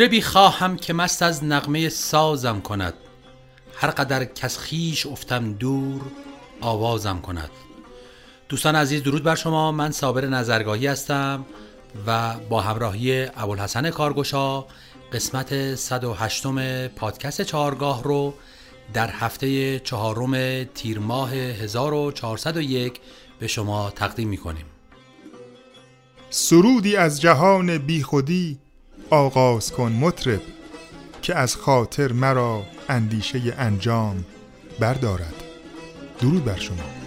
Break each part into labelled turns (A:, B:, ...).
A: مطربی خواهم که مست از نغمه سازم کند. هر قدر کس خیش افتم دور آوازم کند. دوستان عزیز درود بر شما. من صابر نظرگاهی هستم و با همراهی ابوالحسن کارگشا قسمت 108 پادکست چهارگاه رو در هفته چهارم تیر ماه 1401 به شما تقدیم می کنیم
B: سرودی از جهان بیخودی آغاز کن مطرب که از خاطر مرا اندیشه انجام بردارد. درود بر شما.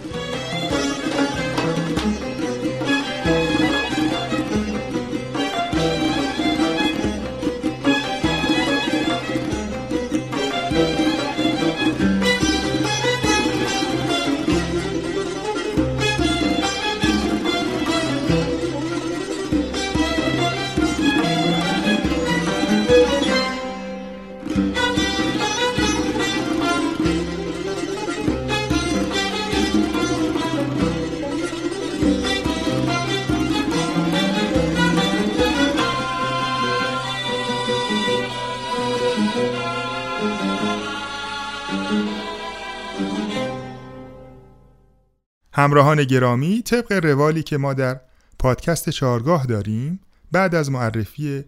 B: همراهان گرامی طبق روالی که ما در پادکست چارگاه داریم بعد از معرفی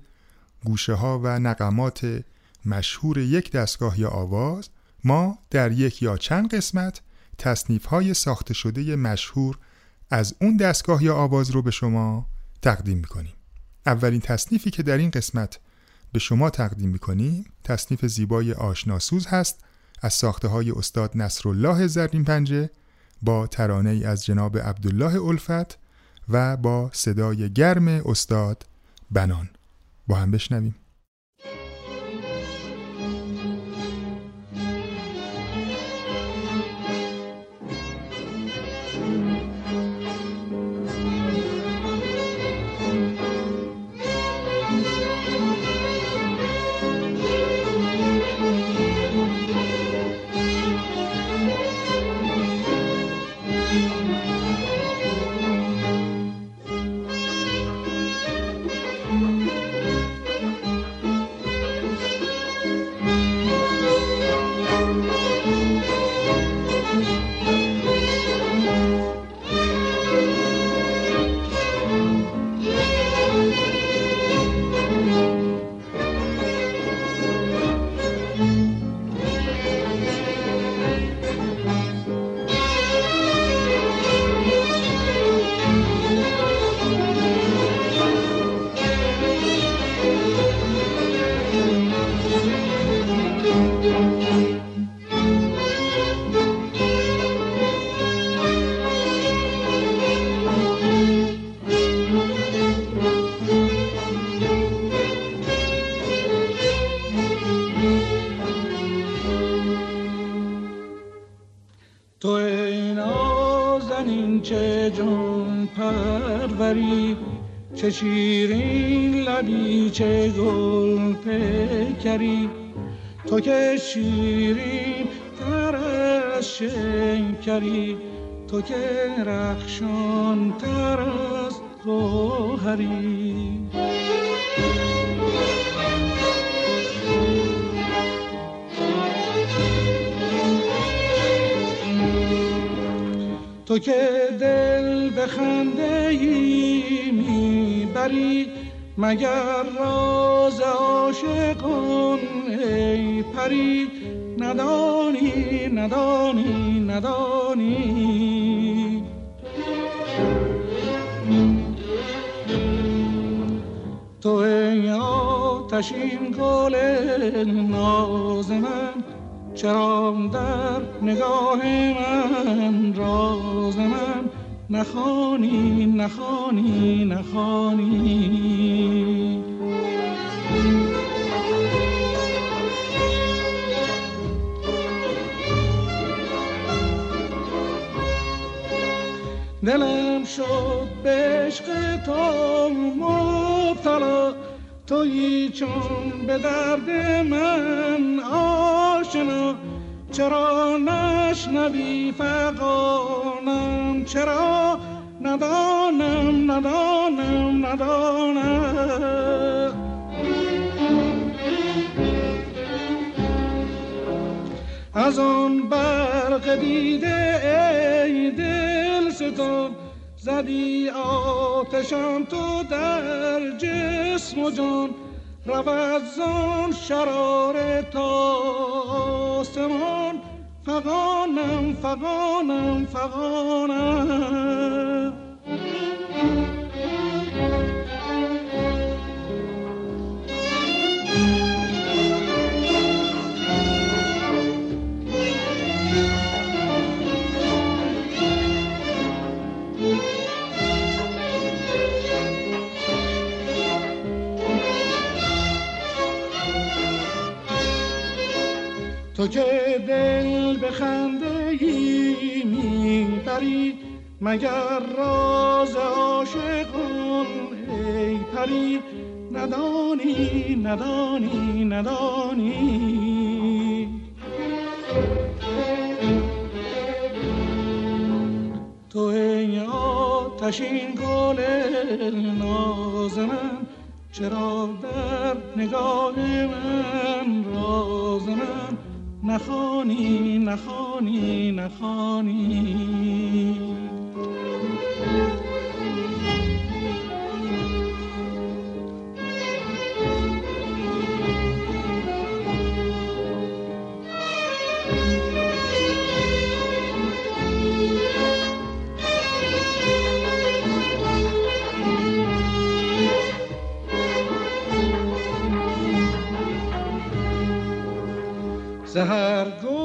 B: گوشه ها و نقمات مشهور یک دستگاه یا آواز ما در یک یا چند قسمت تصنیف های ساخته شده مشهور از اون دستگاه یا آواز رو به شما تقدیم می‌کنیم. اولین تصنیفی که در این قسمت به شما تقدیم می‌کنیم تصنیف زیبای آشناسوز هست از ساخته های استاد نصرالله زرین پنجه. با ترانه ای از جناب عبدالله الفت و با صدای گرم استاد بنان. با هم بشنویم.
C: تو که شیرین تر از شنکری تو که رخشان تر از گوهری. تو که دل به خنده ای می‌بری مگر راز عاشقان ای پری ندانی ندانی ندانی. تو ای آتشین گل ناز من چرا در نگاه من. راز من نخانی نخانی نخانی دلم شد به تو مبتلا. تویی چون به درد من آشنا. چرا نشنوی فقانم چرا ندانم ندانم ندانم. از آن برق دیده ای ستان زدی آتشم تو در جسم و جان رود زان شرار تا آسمان. فقانم فقانم فقانم تو که دل به خنده ای می‌بری مگر راز عاشقان ای پری؟ ندانی ندانی ندانی. تو ای آتشین گل ناز من چرا در نگاه من راز من نخانی نخانی نخانی سهرگو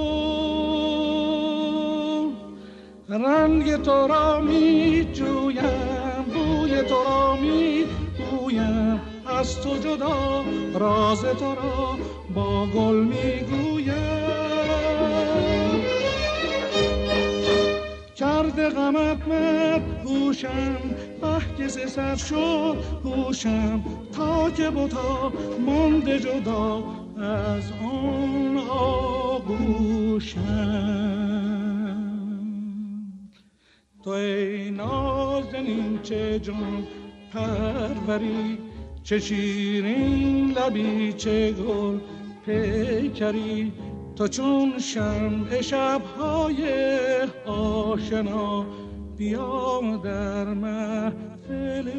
C: رنگ تو را می جویم بوی تو را می بویم از تو جدا راز تو را با گل می گویم. کرد غمت مد هوشم که سر شد هوشم تا که بتا مانده جدا. از آن آغوشم تو ای نازنین چه جان پروری چه شیرین لبی چه گل پیکری. تو چون شمع شبهای آشنا بیا در محفل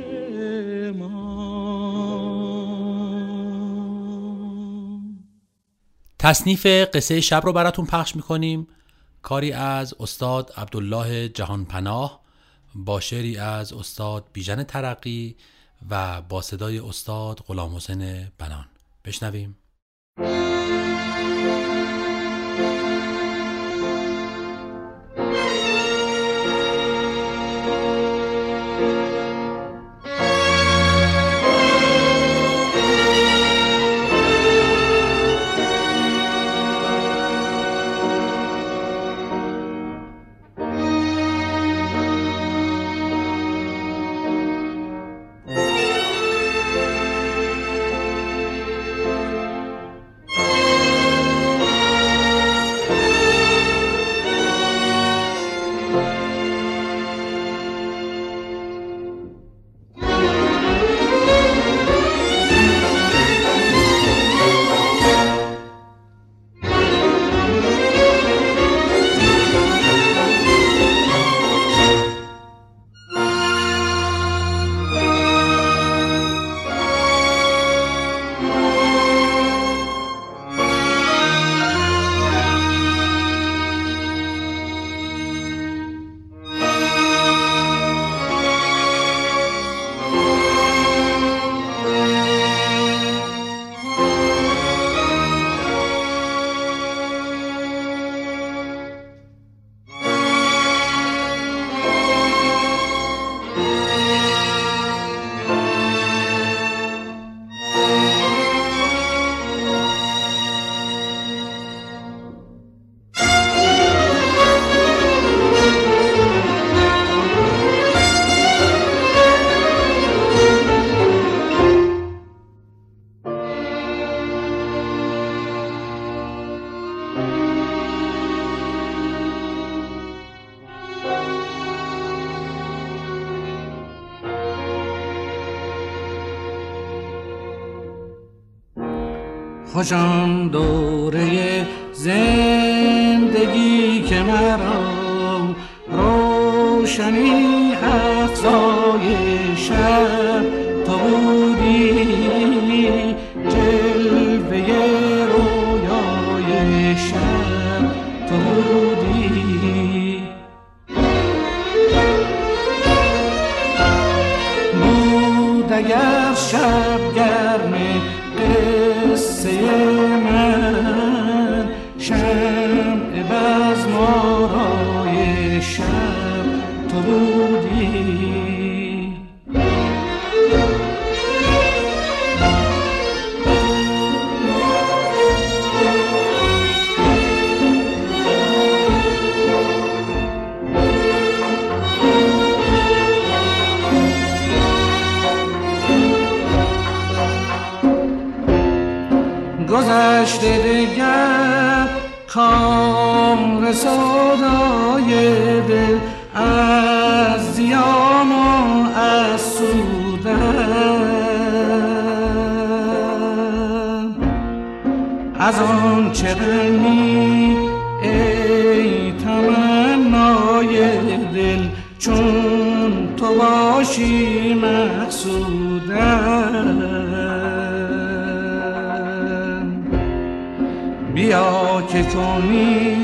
C: ما.
A: تصنیف قصه شب رو براتون پخش می‌کنیم. کاری از استاد عبدالله جهانپناه با شعری از استاد بیژن ترقی و با صدای استاد غلام حسین بنان. بشنویم.
C: خوشان دوره زندگی که مرا روشنی افزای چه غمی ای تمنای دل چون تو باشی مقصودن بیا که کنی ای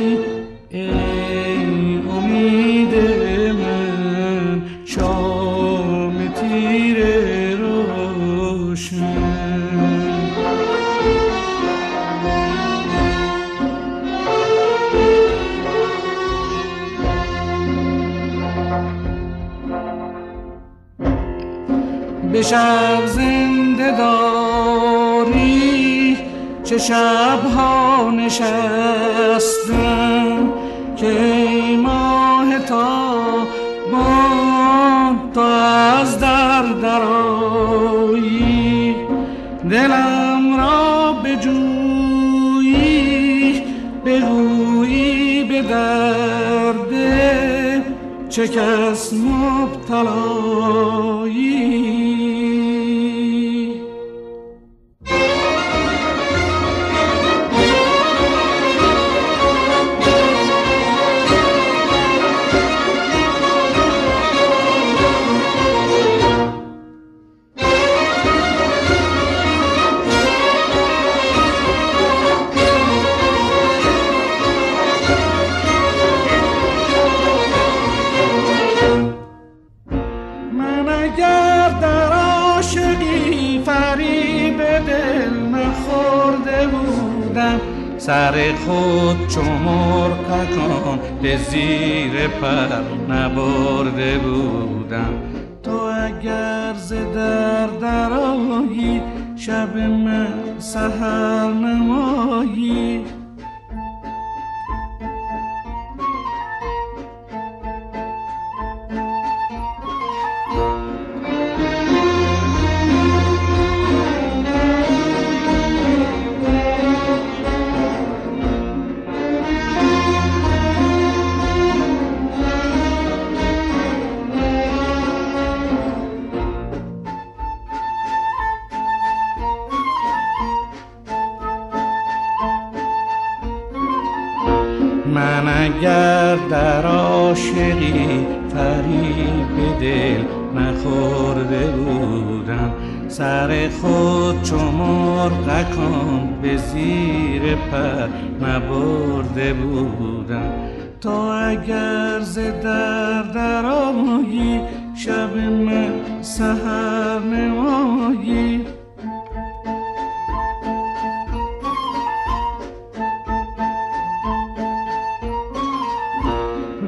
C: شب زنده داری چه شبها نشستم که ماه تا تو از در درایی دلم را بجویی بگویی به درد چه کس مبتلایی. سر خود چو مرغ تکان به زیر پر نبرده بودم. تو اگر ز در درایی شب من سهر نمایی.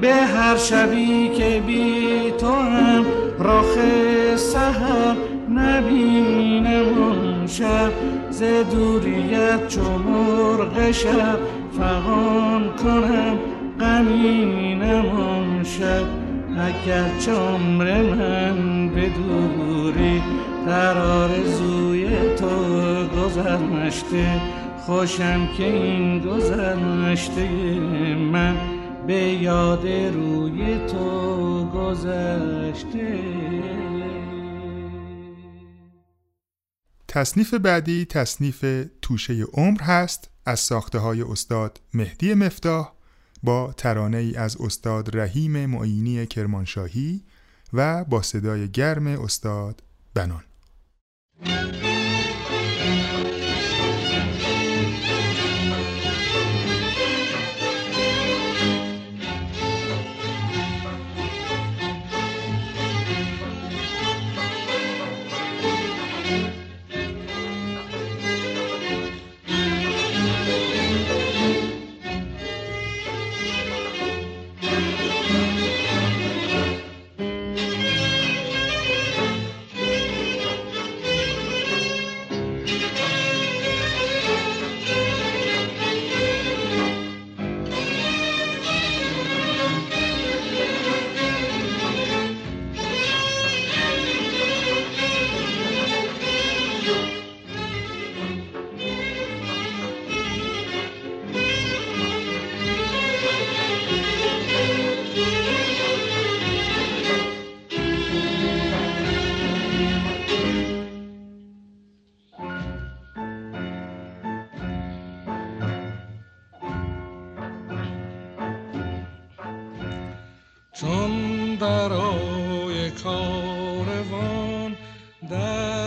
C: به هر شبی که بی تو هم رخ سهر نبینم اون شب. ز دوریت چو مرغ شب فغان کنم غمینم اون شب. اگر چه عمر من به دوری در آرزوی تو گذشته خوشم که این گذشته من. به یاد روی تو گذشته.
B: تصنیف بعدی تصنیف توشه عمر هست از ساخته های استاد مهدی مفتاح با ترانه ای از استاد رحیم معینی کرمانشاهی و با صدای گرم استاد بنان.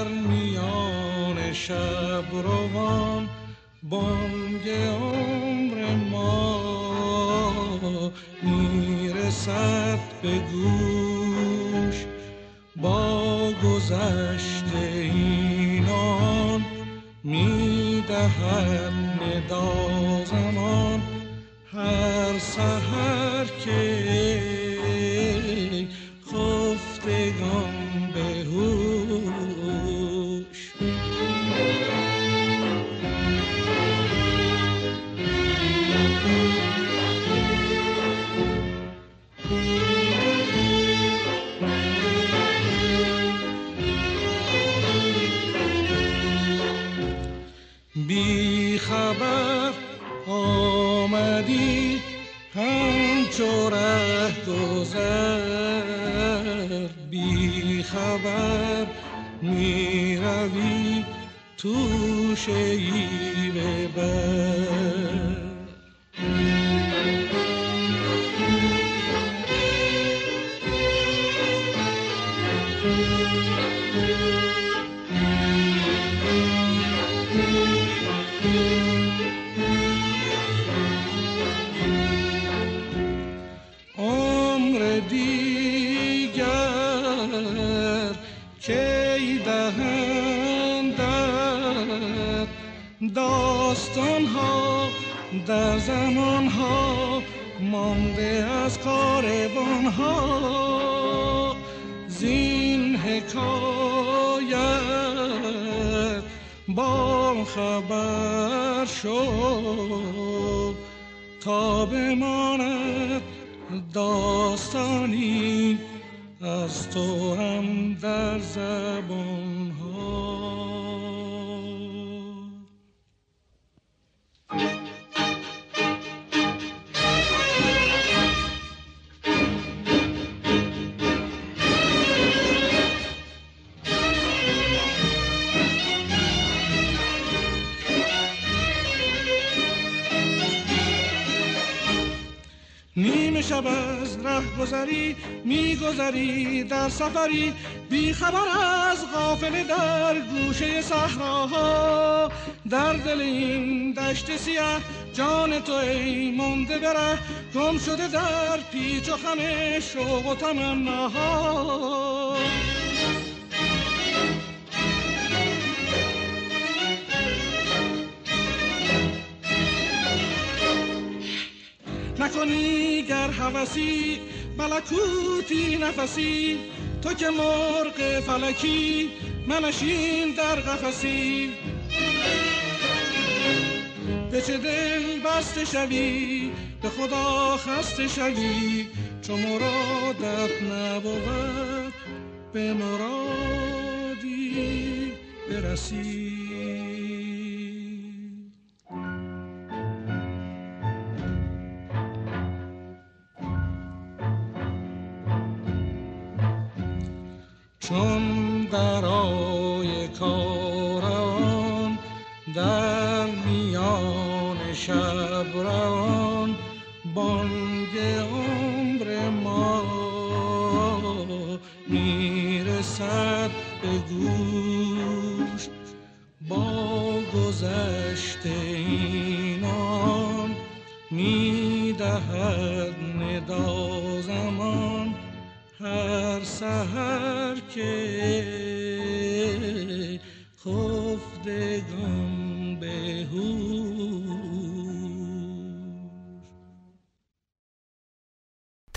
C: در میان شب روان بانگ عمر ما می‌رسد به گوش با گذشت اینان می‌دهد ندان şeyi از ره گذری در سفری. بی خبر از غافل در گوشه صحراها. در دل این دشت سیاه جان تو ای مونده بره. گم شده در پیچ و خم شوق و تمناها. نکنی گر حوثی ملکوتی نفسی تو که مرغ فلکی منشین در قفسی. به چه دل بسته شوی به خدا خسته شوی چو مرادت نبود به مرادی برسی.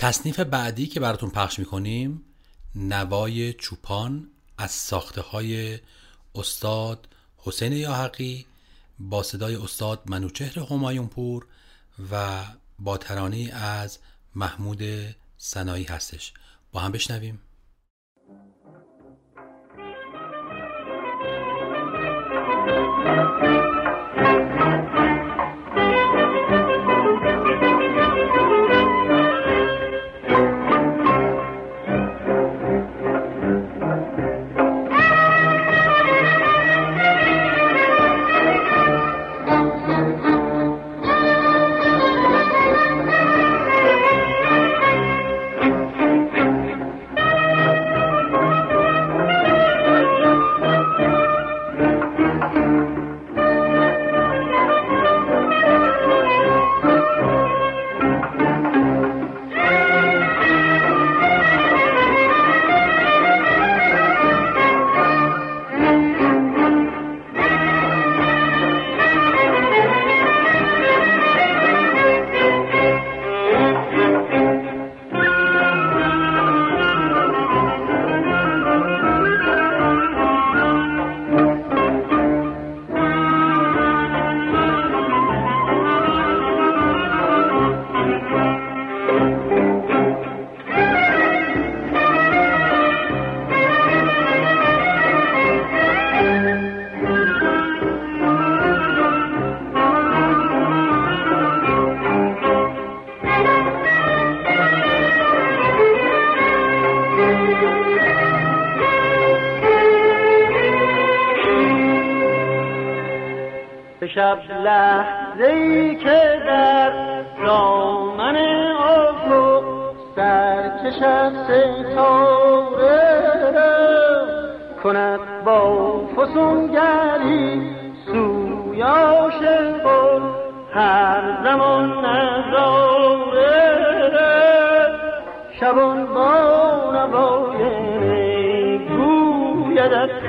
A: تصنیف بعدی که براتون پخش می‌کنیم نوای چوپان از ساخته های استاد حسین یاحقی با صدای استاد منوچهر همایونپور و با ترانی از محمود سنایی هستش. با هم بشنویم.
D: شب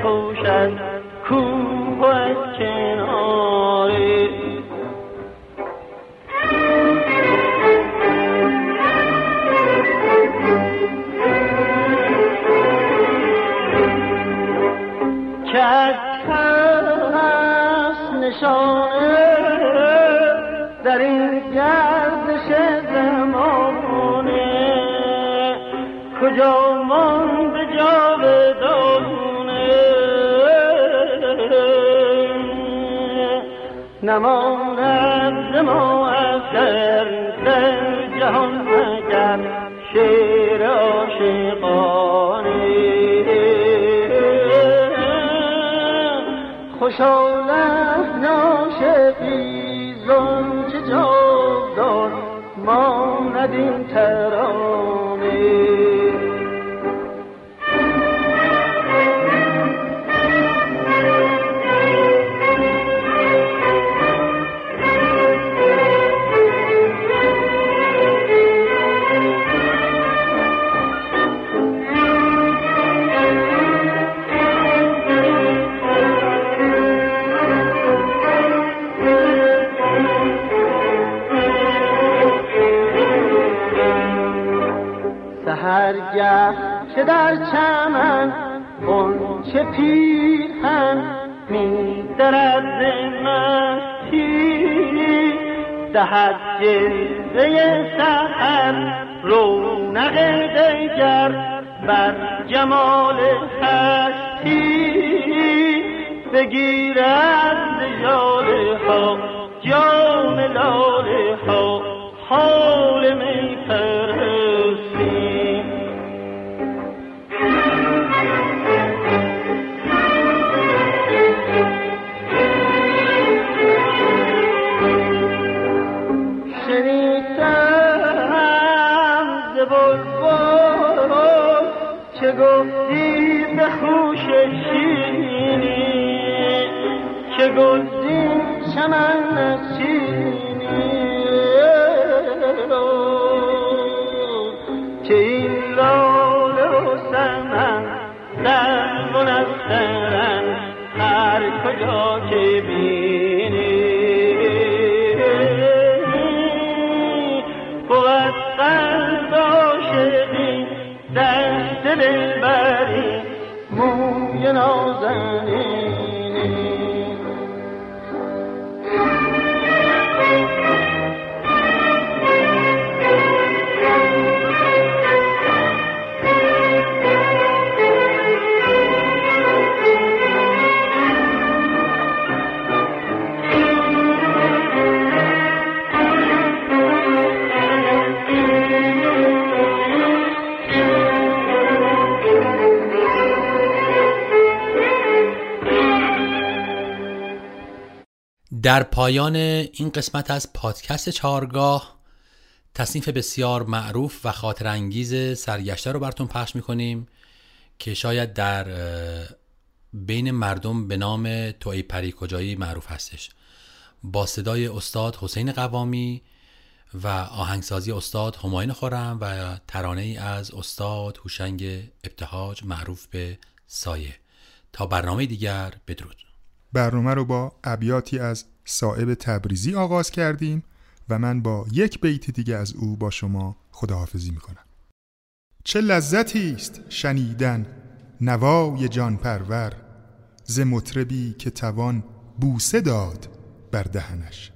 D: potion نماند ما از در جهان مگر شیر عاشقانه. خوشحال ناشقی چه جاودان ماند این ترانه.
E: گلزین چمن نسینی که این لاله و سمن در منسترن هر کجا که بینی
A: در پایان این قسمت از پادکست چهارگاه تصنیف بسیار معروف و خاطر انگیز سرگشته رو براتون پخش می‌کنیم که شاید در بین مردم به نام تو ای پری کجایی معروف هستش. با صدای استاد حسین قوامی و آهنگسازی استاد هماین خورم و ترانه ای از استاد هوشنگ ابتهاج معروف به سایه. تا برنامه دیگر بدرود.
B: برنامه رو با ابیاتی از صاحب تبریزی آغاز کردیم و من با یک بیت دیگه از او با شما خداحافظی می‌کنم. چه لذتی است شنیدن نوای جان پرور ز مطربی که توان بوسه داد بر دهنش.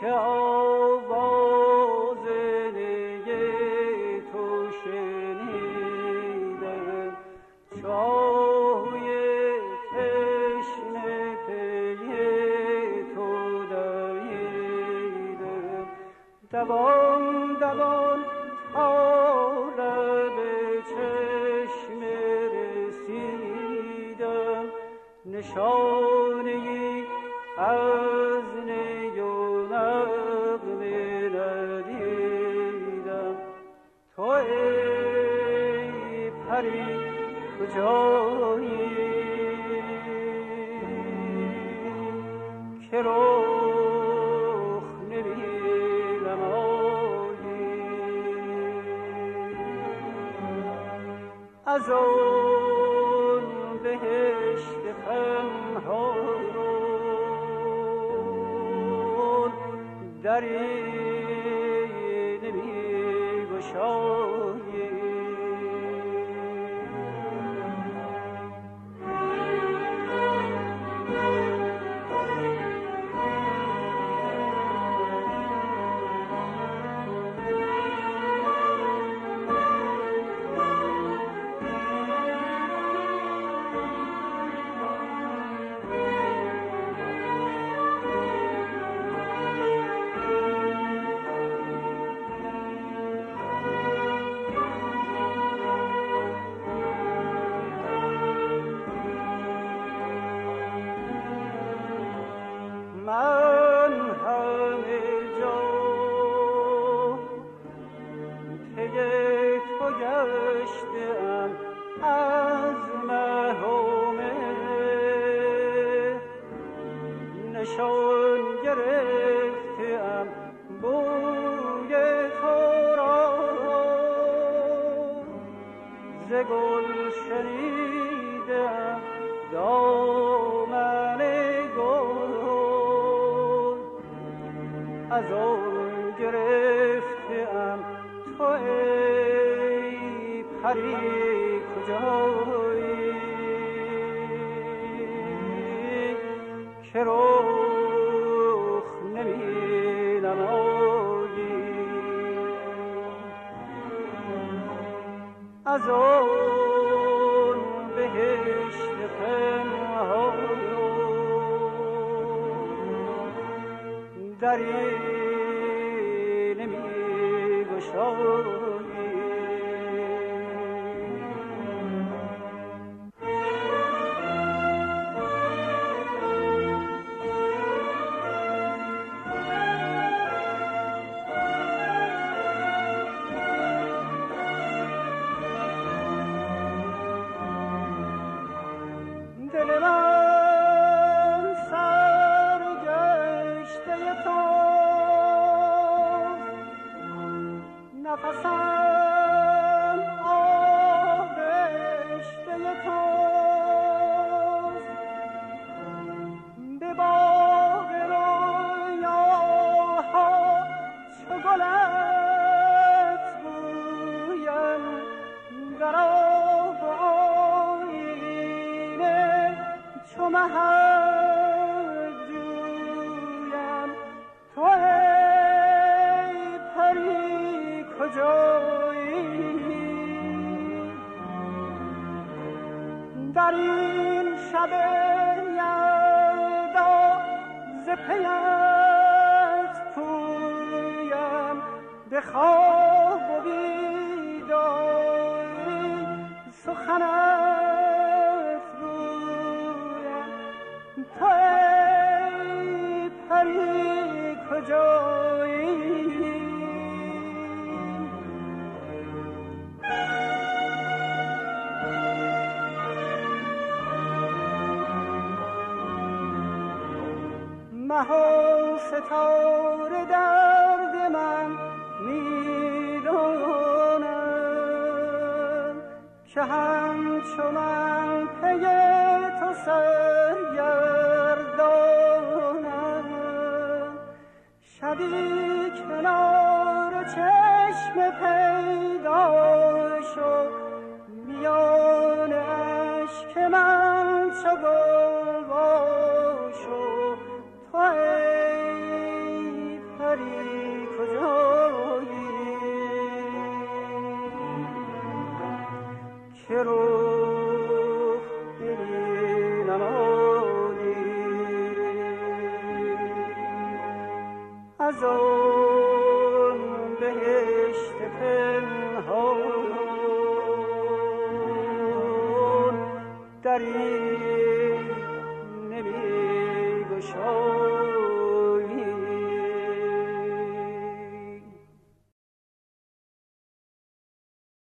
E: که آواز نی تو شنیدم چاهوی تشنه پی تو دویدم دوان دوان تا لب چشم رسیدم نشانه از آن بهشت پنهان دری نمی گشایی که رخ نمی نمایی از آن بهشت پنهان در که همچو من پی تو سرگردانم شبی کنار چشم پیدا